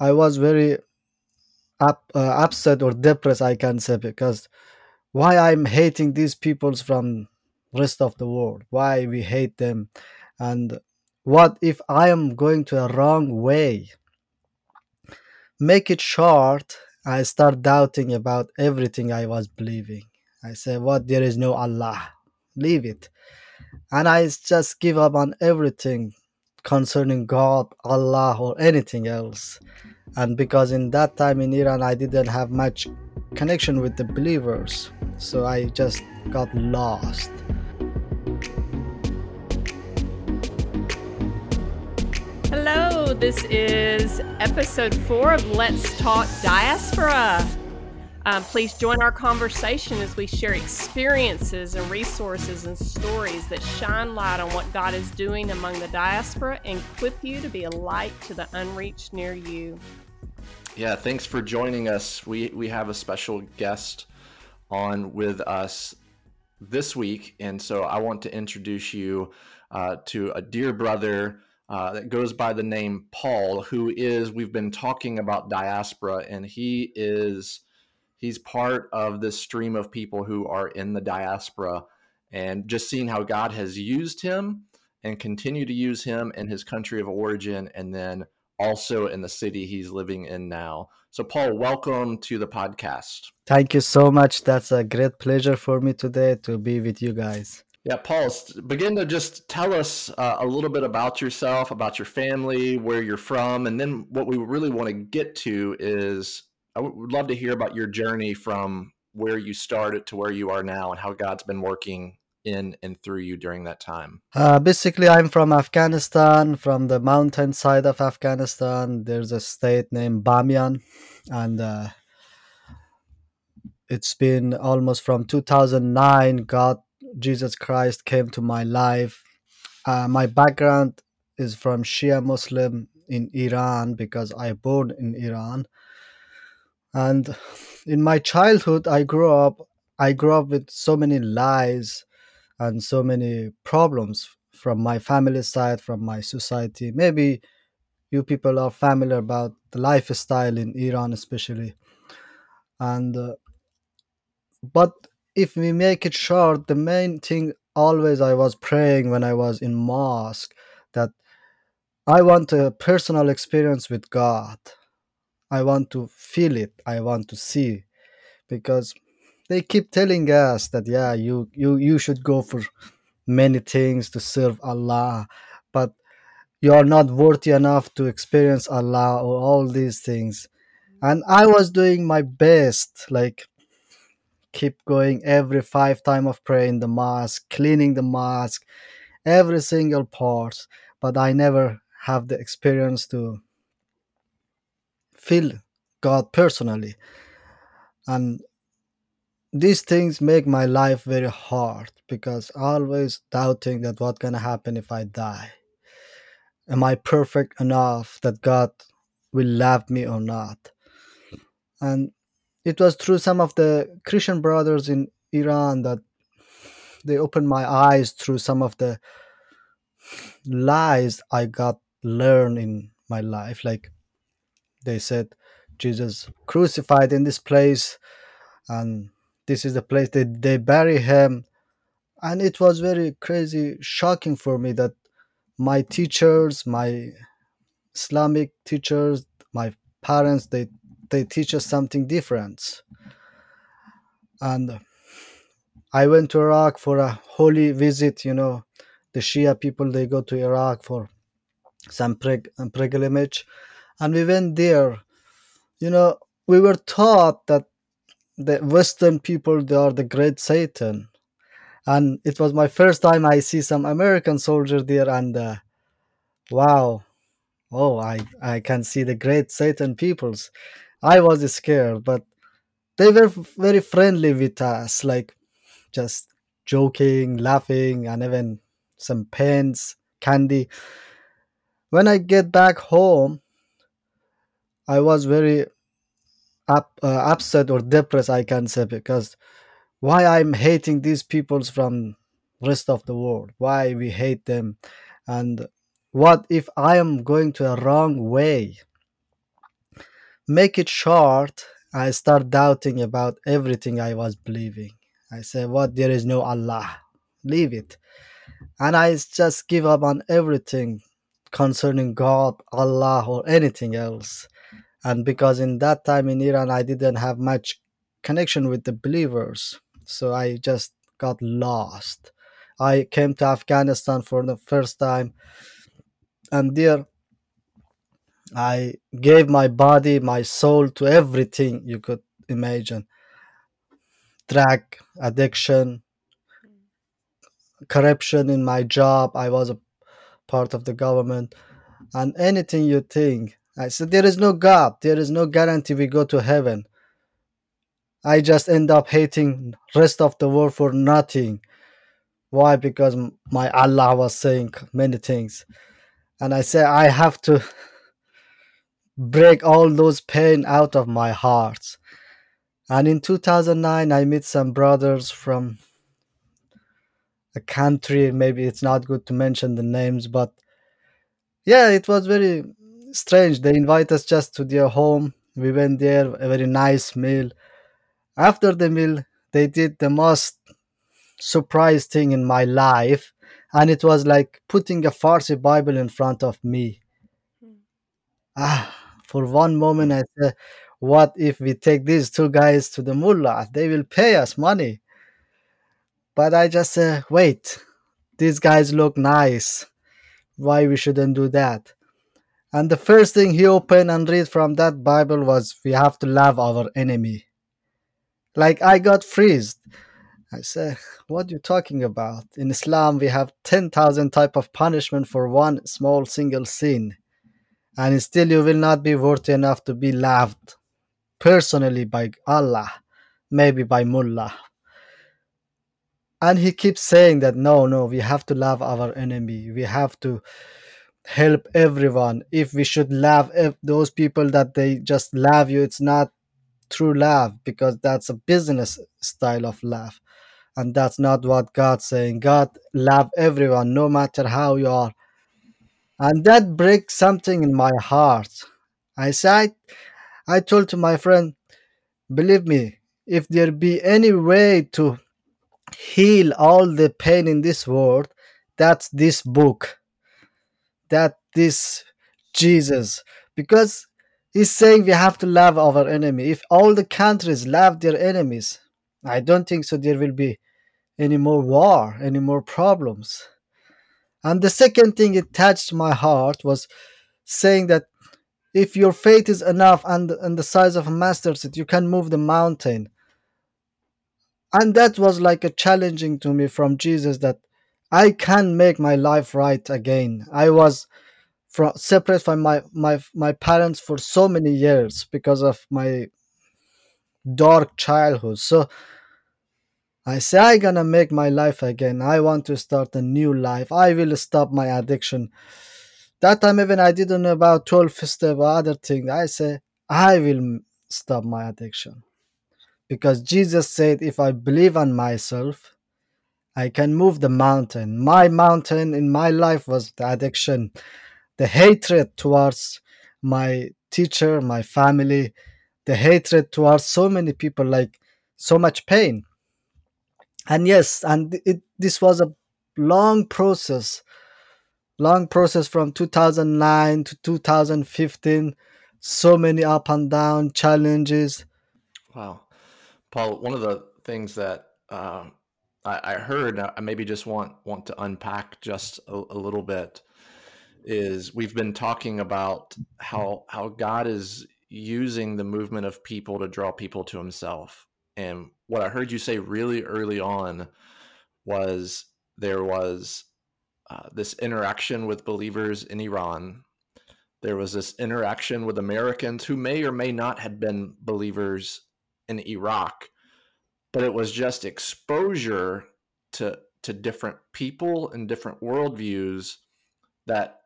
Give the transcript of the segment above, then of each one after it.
I was very up, uh, upset or depressed, I can say, because why I'm hating these peoples from rest of the world? Why we hate them? And what if I am going to a wrong way? Make it short. I start doubting about everything I was believing. I say, "What? There is no Allah. Leave it." And I just give up on everything concerning God, Allah, or anything else. And because in that time in Iran, I didn't have much connection with the believers, so I just got lost. Hello, this is episode four of Let's Talk Diaspora. Um, please join our conversation as we share experiences and resources and stories that shine light on what God is doing among the diaspora and equip you to be a light to the unreached near you. Yeah, thanks for joining us. We we have a special guest on with us this week, and so I want to introduce you uh, to a dear brother uh, that goes by the name Paul, who is we've been talking about diaspora, and he is he's part of this stream of people who are in the diaspora and just seeing how God has used him and continue to use him in his country of origin and then also in the city he's living in now. So, Paul, welcome to the podcast. Thank you so much. That's a great pleasure for me today to be with you guys. Yeah, Paul, begin to just tell us uh, a little bit about yourself, about your family, where you're from, and then what we really want to get to is I would love to hear about your journey from where you started to where you are now and how God's been working in and through you during that time. Uh, basically, I'm from Afghanistan, from the mountain side of Afghanistan. There's a state named Bamiyan, and uh, it's been almost from 2009. God, Jesus Christ, came to my life. Uh, my background is from Shia Muslim in Iran because I born in Iran and in my childhood i grew up i grew up with so many lies and so many problems from my family side from my society. Maybe you people are familiar about the lifestyle in iran especially. And uh, but if we make it short the main thing always i was praying when i was in mosque that i want a personal experience with god I want to feel it. I want to see because they keep telling us that yeah, you you you should go for many things to serve Allah, but you are not worthy enough to experience Allah or all these things. And I was doing my best, like keep going every five time of prayer in the mosque, cleaning the mosque, every single part, but I never have the experience to feel God personally. And these things make my life very hard because always doubting that what gonna happen if I die. Am I perfect enough that God will love me or not? And it was through some of the Christian brothers in Iran that they opened my eyes through some of the lies I got learned in my life. Like they said jesus crucified in this place and this is the place they, they bury him. And it was very crazy shocking for me that my teachers my islamic teachers my parents they they teach us something different. And i went to iraq for a holy visit you know. The shia people they go to iraq for some pilgrimage and we went there. You know we were taught that the western people they are the great satan. And it was my first time i see some american soldier there and uh, wow. Oh i i can see the great satan peoples. I was scared but they were very friendly with us like just joking laughing and even some pens candy. When i get back home I was very up, uh, upset or depressed, I can say, because why I'm hating these peoples from rest of the world, why we hate them, and what if I am going to a wrong way? make it short, I start doubting about everything I was believing. I say, What? There is no Allah. Leave it. And I just give up on everything concerning God, Allah, or anything else. And because in that time in Iran, I didn't have much connection with the believers, so I just got lost. I came to Afghanistan for the first time, and there I gave my body, my soul to everything you could imagine drug addiction, corruption in my job. I was a part of the government, and anything you think. I said, There is no God, there is no guarantee we go to heaven. I just end up hating rest of the world for nothing. Why? Because my Allah was saying many things. And I say I have to break all those pain out of my heart. And in 2009, I met some brothers from a country. Maybe it's not good to mention the names, but yeah, it was very strange. They invite us just to their home. We went there, a very nice meal. After the meal, they did the most surprise thing in my life, and it was like putting a Farsi Bible in front of me. Ah, for one moment, I said, "What if we take these two guys to the mullah? They will pay us money." But I just said, "Wait, these guys look nice. Why we shouldn't do that?" And the first thing he opened and read from that Bible was, "We have to love our enemy." Like I got freezed. I said, "What are you talking about? In Islam, we have ten thousand type of punishment for one small single sin, and still you will not be worthy enough to be loved personally by Allah, maybe by Mullah." And he keeps saying that no, no, we have to love our enemy. We have to help everyone. If we should love those people that they just love you, it's not true love because that's a business style of love. And that's not what god's saying. God love everyone no matter how you are. And that breaks something in my heart. I said i told to my friend believe me if there be any way to heal all the pain in this world that's this book that this jesus because he's saying we have to love our enemy if all the countries love their enemies i don't think so there will be any more war, any more problems. And the second thing it touched my heart was saying that if your faith is enough and, and the size of a mustard seed, you can move the mountain. And that was like a challenging to me from Jesus that I can make my life right again. I was from separate from my, my my parents for so many years because of my dark childhood. So I say I gonna make my life again. I want to start a new life. I will stop my addiction. That time even I didn't know about 12 step or other thing. I say I will stop my addiction. Because Jesus said if I believe on myself, I can move the mountain. My mountain in my life was the addiction, the hatred towards my teacher, my family, the hatred towards so many people, like so much pain and yes and it this was a long process long process from 2009 to 2015 so many up and down challenges Wow. Paul, one of the things that uh, I, I heard, I maybe just want want to unpack just a, a little bit, is we've been talking about how how God is using the movement of people to draw people to Himself. And what I heard you say really early on was there was uh, this interaction with believers in Iran. There was this interaction with Americans who may or may not have been believers in Iraq, but it was just exposure to to different people and different worldviews that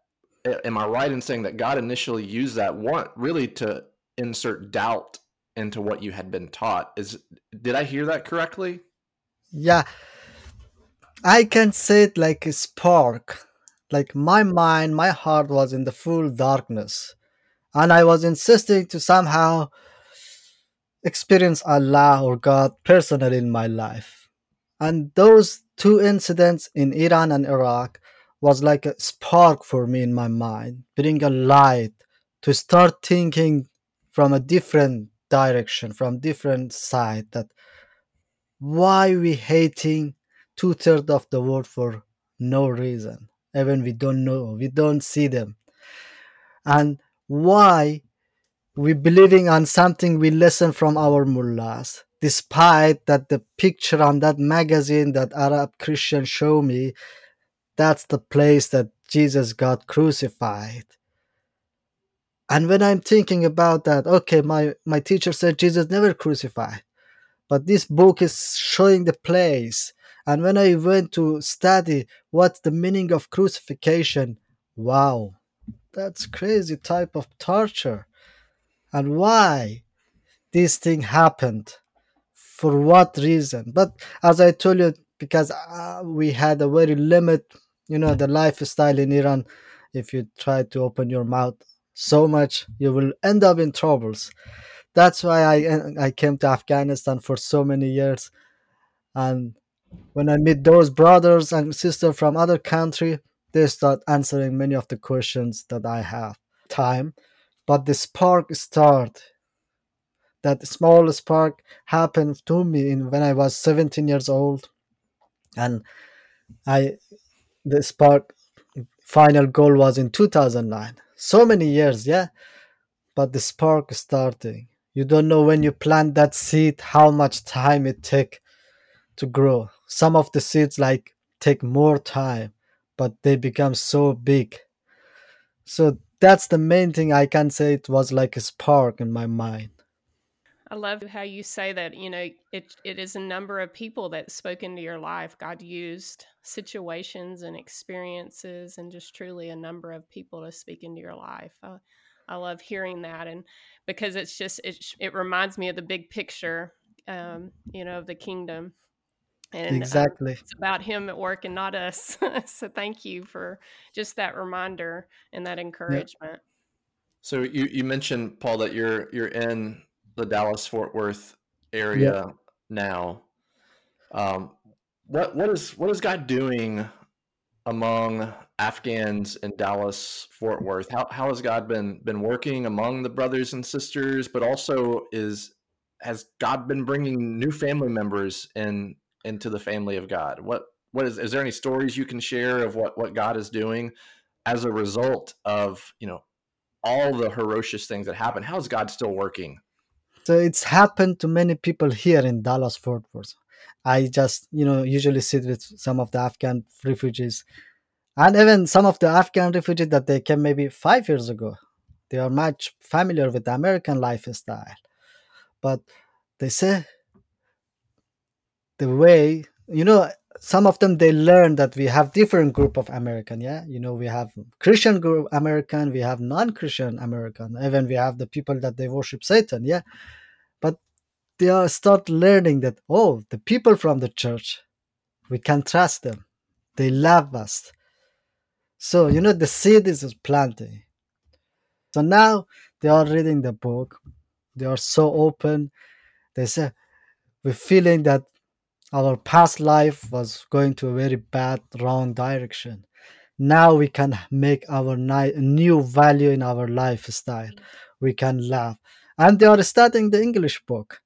am I right in saying that God initially used that one really to insert doubt into what you had been taught? Is did I hear that correctly? yeah i can say it like a spark like my mind my heart was in the full darkness And I was insisting to somehow experience Allah or God personally in my life. And those two incidents in Iran and Iraq was like a spark for me in my mind, bring a light to start thinking from a different direction, from different side that why we hating two thirds of the world for no reason, even we don't know, we don't see them, and why we believing on something we listen from our mullahs, despite that the picture on that magazine that Arab Christian show me, that's the place that Jesus got crucified. And when I'm thinking about that, okay, my, my teacher said Jesus never crucified, but this book is showing the place. And when I went to study what's the meaning of crucifixion, wow, that's crazy type of torture. And why this thing happened? For what reason? But as I told you, because uh, we had a very limit, you know, the lifestyle in Iran. If you try to open your mouth so much, you will end up in troubles. That's why I I came to Afghanistan for so many years, and when I meet those brothers and sisters from other country, they start answering many of the questions that I have. Time, but the spark start. That small spark happened to me in when I was 17 years old, and I the spark final goal was in 2009. So many years, yeah, but the spark starting. You don't know when you plant that seed how much time it take to grow. Some of the seeds like take more time, but they become so big. So that's the main thing I can say it was like a spark in my mind. I love how you say that, you know, it it is a number of people that spoke into your life. God used situations and experiences and just truly a number of people to speak into your life. Uh, I love hearing that and because it's just it it reminds me of the big picture um, you know, of the kingdom. And um, Exactly. it's about him at work and not us. so thank you for just that reminder and that Yeah. encouragement. So you you mentioned Paul that you're you're in the Dallas Fort Worth Yeah. area now. Um, what what is what is God doing among Afghans in Dallas Fort Worth? How how has God been been working among the brothers and sisters, but also is has God been bringing new family members in into the family of God? What what is is there any stories you can share of what what God is doing as a result of, you know, all the ferocious things that happen? How is God still working? So it's happened to many people here in Dallas Fort Worth. I just, you know, usually sit with some of the Afghan refugees and even some of the Afghan refugees that they came maybe five years ago. They are much familiar with the American lifestyle. But they say the way, you know, some of them they learn that we have different group of American, yeah. You know, we have Christian group American, we have non-Christian American, even we have the people that they worship Satan, yeah. But they are start learning that oh, the people from the church, we can trust them. They love us. So you know the seed is planting. So now they are reading the book. They are so open. They say we're feeling that our past life was going to a very bad, wrong direction. Now we can make our ni- new value in our lifestyle. Mm-hmm. We can laugh. And they are studying the English book.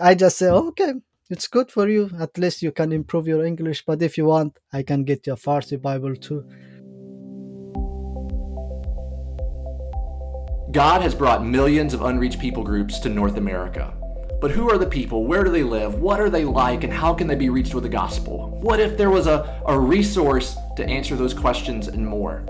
I just say, mm-hmm. okay, it's good for you. At least you can improve your English. But if you want, I can get you a Farsi Bible too. God has brought millions of unreached people groups to North America. But who are the people? Where do they live? What are they like? And how can they be reached with the gospel? What if there was a, a resource to answer those questions and more?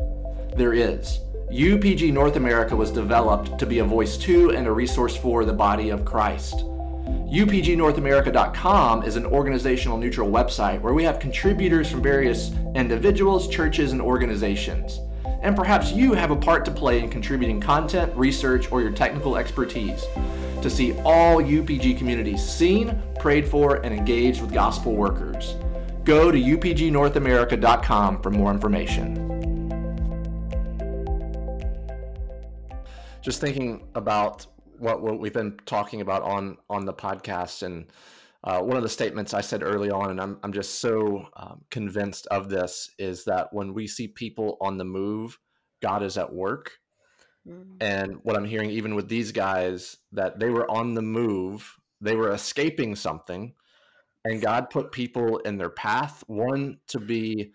There is. UPG North America was developed to be a voice to and a resource for the body of Christ. UPGNorthAmerica.com is an organizational neutral website where we have contributors from various individuals, churches, and organizations. And perhaps you have a part to play in contributing content, research, or your technical expertise to see all UPG communities seen, prayed for, and engaged with gospel workers. Go to UPGNorthAmerica.com for more information. just thinking about what, what we've been talking about on on the podcast and uh, one of the statements I said early on, and I'm, I'm just so um, convinced of this, is that when we see people on the move, God is at work. Mm. And what I'm hearing, even with these guys, that they were on the move, they were escaping something, and God put people in their path. One to be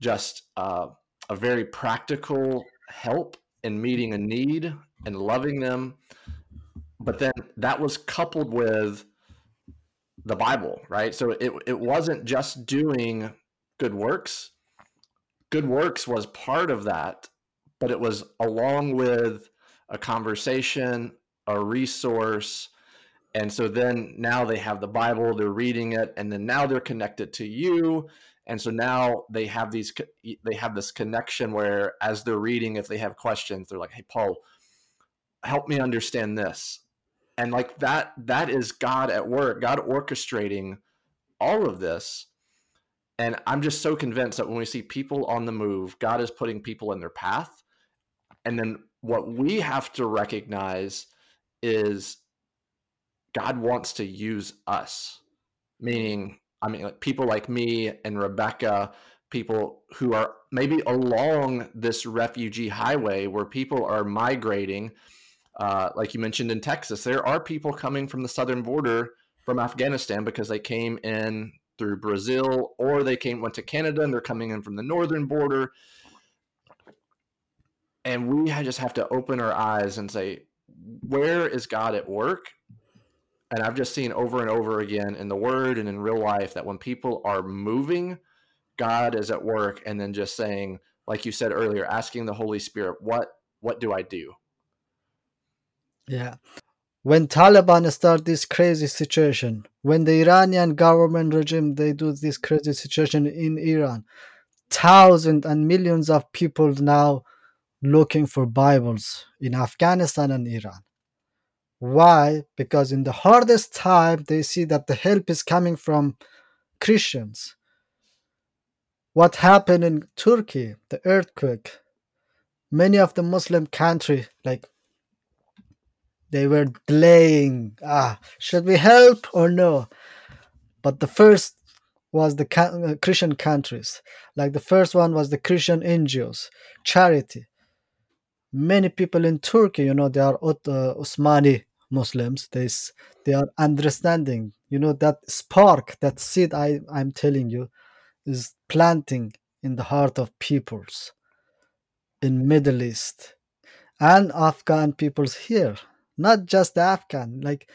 just uh, a very practical help in meeting a need and loving them. But then that was coupled with the Bible, right? So it, it wasn't just doing good works. Good works was part of that, but it was along with a conversation, a resource. And so then now they have the Bible, they're reading it, and then now they're connected to you. And so now they have these they have this connection where as they're reading, if they have questions, they're like, Hey Paul, help me understand this and like that that is god at work god orchestrating all of this and i'm just so convinced that when we see people on the move god is putting people in their path and then what we have to recognize is god wants to use us meaning i mean like people like me and rebecca people who are maybe along this refugee highway where people are migrating uh, like you mentioned in Texas, there are people coming from the southern border from Afghanistan because they came in through Brazil or they came went to Canada and they're coming in from the northern border. And we just have to open our eyes and say, where is God at work? And I've just seen over and over again in the word and in real life that when people are moving, God is at work and then just saying, like you said earlier, asking the Holy Spirit, what what do I do? Yeah. When Taliban start this crazy situation, when the Iranian government regime they do this crazy situation in Iran, thousands and millions of people now looking for Bibles in Afghanistan and Iran. Why? Because in the hardest time they see that the help is coming from Christians. What happened in Turkey, the earthquake, many of the Muslim country like they were delaying. Ah, should we help or no? But the first was the uh, Christian countries. Like the first one was the Christian NGOs, charity. Many people in Turkey, you know, they are uh, Osmani Muslims. They they are understanding. You know that spark, that seed. I I'm telling you, is planting in the heart of peoples in Middle East and Afghan peoples here not just Afghan. Like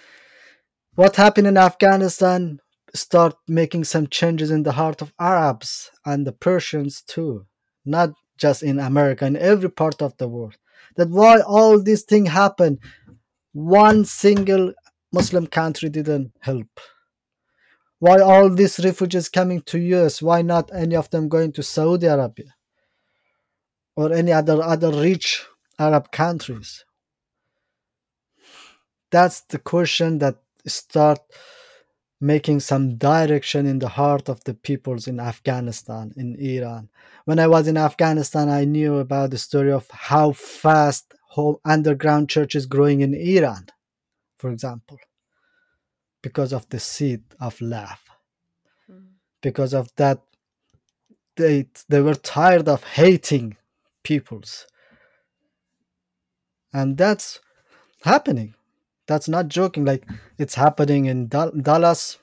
what happened in Afghanistan start making some changes in the heart of Arabs and the Persians too, not just in America, in every part of the world. That why all these things happen, one single Muslim country didn't help. Why all these refugees coming to US? Why not any of them going to Saudi Arabia or any other other rich Arab countries? that's the question that start making some direction in the heart of the peoples in Afghanistan, in Iran. When I was in Afghanistan, I knew about the story of how fast whole underground church is growing in Iran, for example, because of the seed of love. Mm. Because of that, they they were tired of hating peoples, and that's happening that's not joking like it's happening in dallas.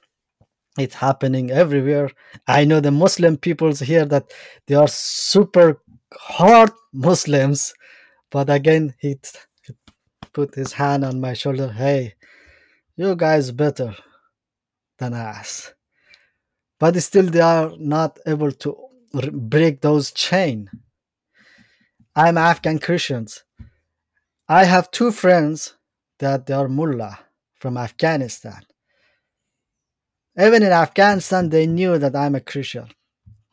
It's happening everywhere. I know the muslim peoples here that they are super hard muslims but again he put his hand on my shoulder hey you guys better than us. But still they are not able to break those chain. I'm afghan christians. I have two friends that they are mullah from Afghanistan. Even in Afghanistan, they knew that I'm a Christian.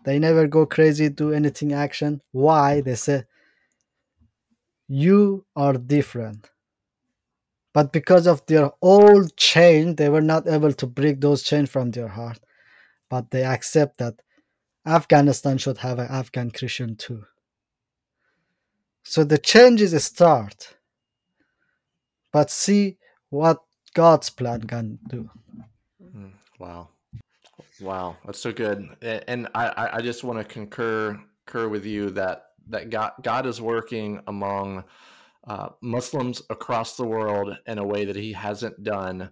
They never go crazy, do anything action. Why? They say, You are different. But because of their old chain, they were not able to break those chains from their heart. But they accept that Afghanistan should have an Afghan Christian too. So the changes start but see what God's plan can do. Mm, Wow. Wow. That's so good. And I, I just want to concur, concur with you that, that God, God is working among uh, Muslims across the world in a way that he hasn't done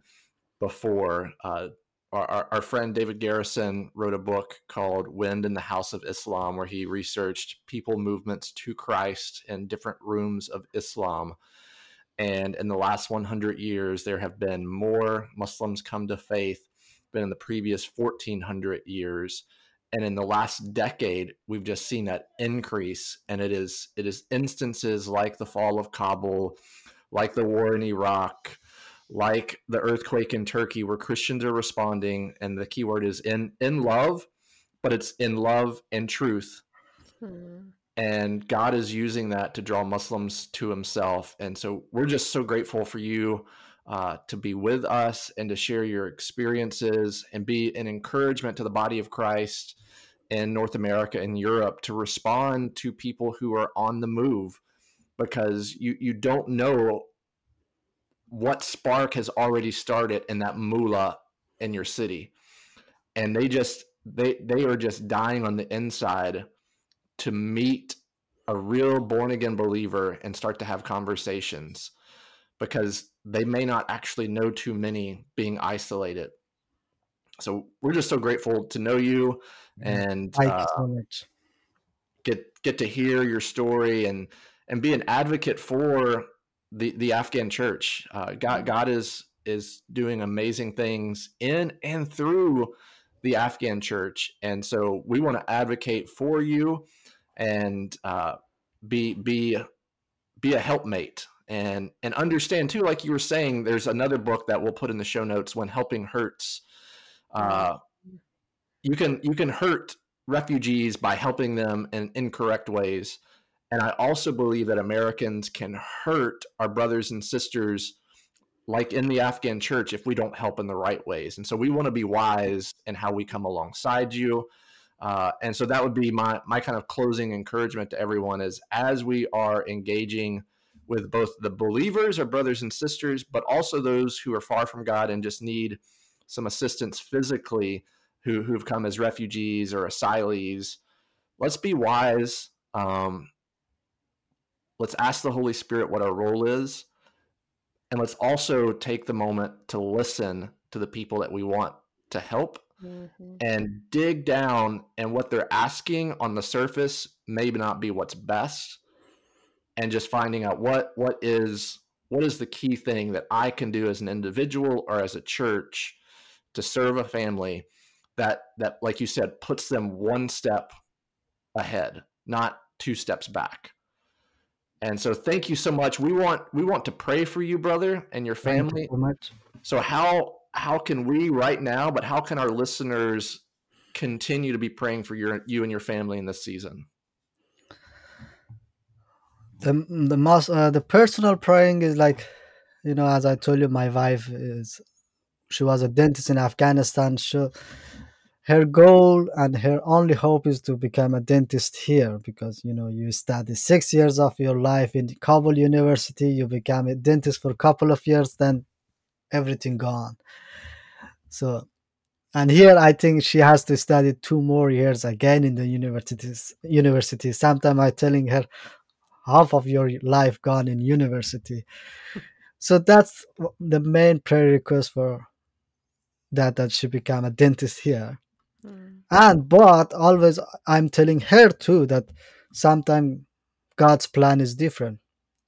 before. Uh, our, our friend David Garrison wrote a book called Wind in the House of Islam, where he researched people movements to Christ in different rooms of Islam. And in the last 100 years, there have been more Muslims come to faith than in the previous 1400 years. And in the last decade, we've just seen that increase. And it is it is instances like the fall of Kabul, like the war in Iraq, like the earthquake in Turkey, where Christians are responding, and the key word is in in love, but it's in love and truth Hmm. And God is using that to draw Muslims to Himself. And so we're just so grateful for you uh, to be with us and to share your experiences and be an encouragement to the body of Christ in North America and Europe to respond to people who are on the move because you you don't know what spark has already started in that mullah in your city and they just they they are just dying on the inside to meet a real born again believer and start to have conversations because they may not actually know too many being isolated. So we're just so grateful to know you and uh, so get get to hear your story and and be an advocate for the the Afghan church. Uh, God God is is doing amazing things in and through the Afghan church, and so we want to advocate for you and uh, be be be a helpmate and and understand too like you were saying there's another book that we'll put in the show notes when helping hurts uh, you can you can hurt refugees by helping them in incorrect ways. And i also believe that americans can hurt our brothers and sisters like in the afghan church if we don't help in the right ways. And so we want to be wise in how we come alongside you uh, and so that would be my my kind of closing encouragement to everyone is as we are engaging with both the believers or brothers and sisters but also those who are far from god and just need some assistance physically who who've come as refugees or asylees let's be wise. Um, let's ask the holy spirit what our role is. And let's also take the moment to listen to the people that we want to help Mhm. and dig down and what they're asking on the surface may not be what's best and just finding out what what is what is the key thing that I can do as an individual or as a church to serve a family that that like you said puts them one step ahead not two steps back and so thank you so much we want we want to pray for you brother and your Thank you family so much. so how how can we right now, but how can our listeners continue to be praying for your you and your family in this season? The the most uh, the personal praying is like, you know, as I told you, my wife is she was a dentist in Afghanistan. She, her goal and her only hope is to become a dentist here because you know you study six years of your life in Kabul University, you become a dentist for a couple of years, then everything gone. So and here I think she has to study two more years again in the universities. University. Sometimes I telling her half of your life gone in university. So that's the main prerequisite for that that she become a dentist here. Mm. And but always I'm telling her too that sometimes God's plan is different.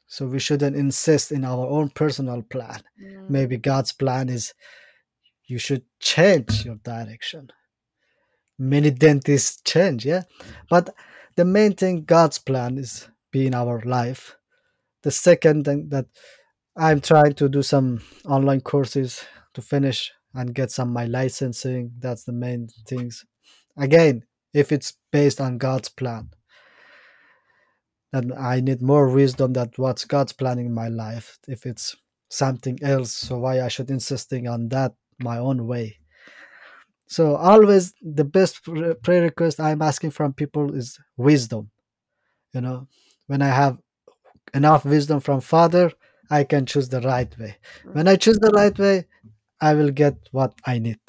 So we shouldn't insist in our own personal plan. Mm. Maybe God's plan is you should change your direction. Many dentists change, yeah. But the main thing God's plan is be in our life. The second thing that I'm trying to do some online courses to finish and get some my licensing. That's the main things. Again, if it's based on God's plan, then I need more wisdom that what's God's planning in my life. If it's something else, so why I should insisting on that my own way. So always the best prayer request I'm asking from people is wisdom. You know, when I have enough wisdom from Father, I can choose the right way. When I choose the right way, I will get what I need.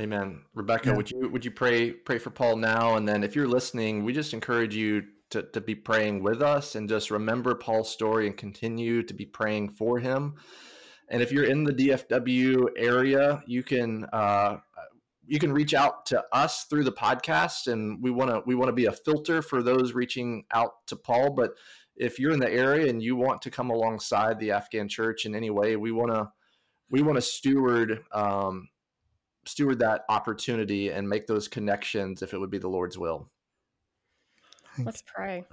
Amen. Rebecca, Yeah. would you would you pray pray for Paul now? And then if you're listening, we just encourage you to, to be praying with us and just remember Paul's story and continue to be praying for him. And if you're in the DFW area, you can uh, you can reach out to us through the podcast, and we want to we want to be a filter for those reaching out to Paul. But if you're in the area and you want to come alongside the Afghan church in any way, we want to we want to steward um, steward that opportunity and make those connections if it would be the Lord's will. Let's pray.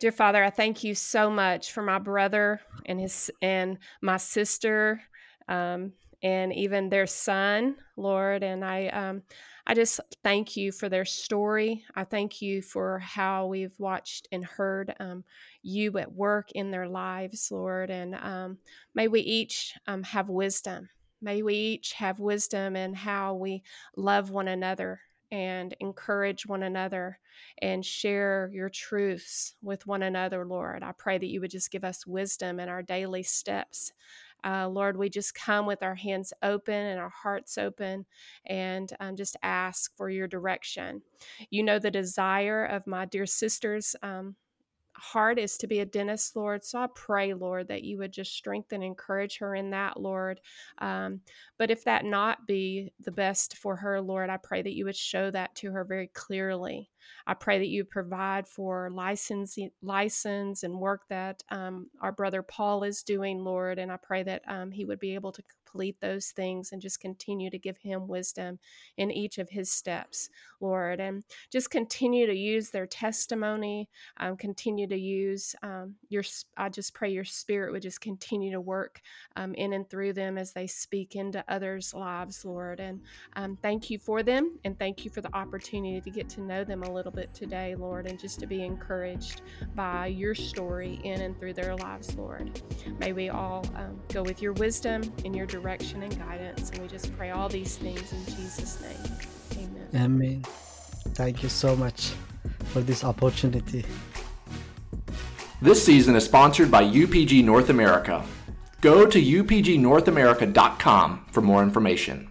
Dear Father, I thank you so much for my brother and his and my sister, um, and even their son, Lord. And I, um, I just thank you for their story. I thank you for how we've watched and heard um, you at work in their lives, Lord. And um, may we each um, have wisdom. May we each have wisdom in how we love one another and encourage one another and share your truths with one another, Lord. I pray that you would just give us wisdom in our daily steps. Uh, Lord, we just come with our hands open and our hearts open and um, just ask for your direction. You know the desire of my dear sister's um, heart is to be a dentist, Lord. So I pray, Lord, that you would just strengthen and encourage her in that, Lord. Um, but if that not be the best for her, Lord, I pray that you would show that to her very clearly. I pray that you provide for license, license and work that um, our brother Paul is doing, Lord. And I pray that um, he would be able to complete those things and just continue to give him wisdom in each of his steps, Lord. And just continue to use their testimony, um, continue to use um, your, I just pray your spirit would just continue to work um, in and through them as they speak into others' lives, Lord. And um, thank you for them and thank you for the opportunity to get to know them a little bit today, Lord, and just to be encouraged by your story in and through their lives, Lord. May we all um, go with your wisdom and your direction and guidance. And we just pray all these things in Jesus' name. Amen. Amen. Thank you so much for this opportunity. This season is sponsored by UPG North America. Go to upgnorthamerica.com for more information.